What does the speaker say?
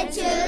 Adventure.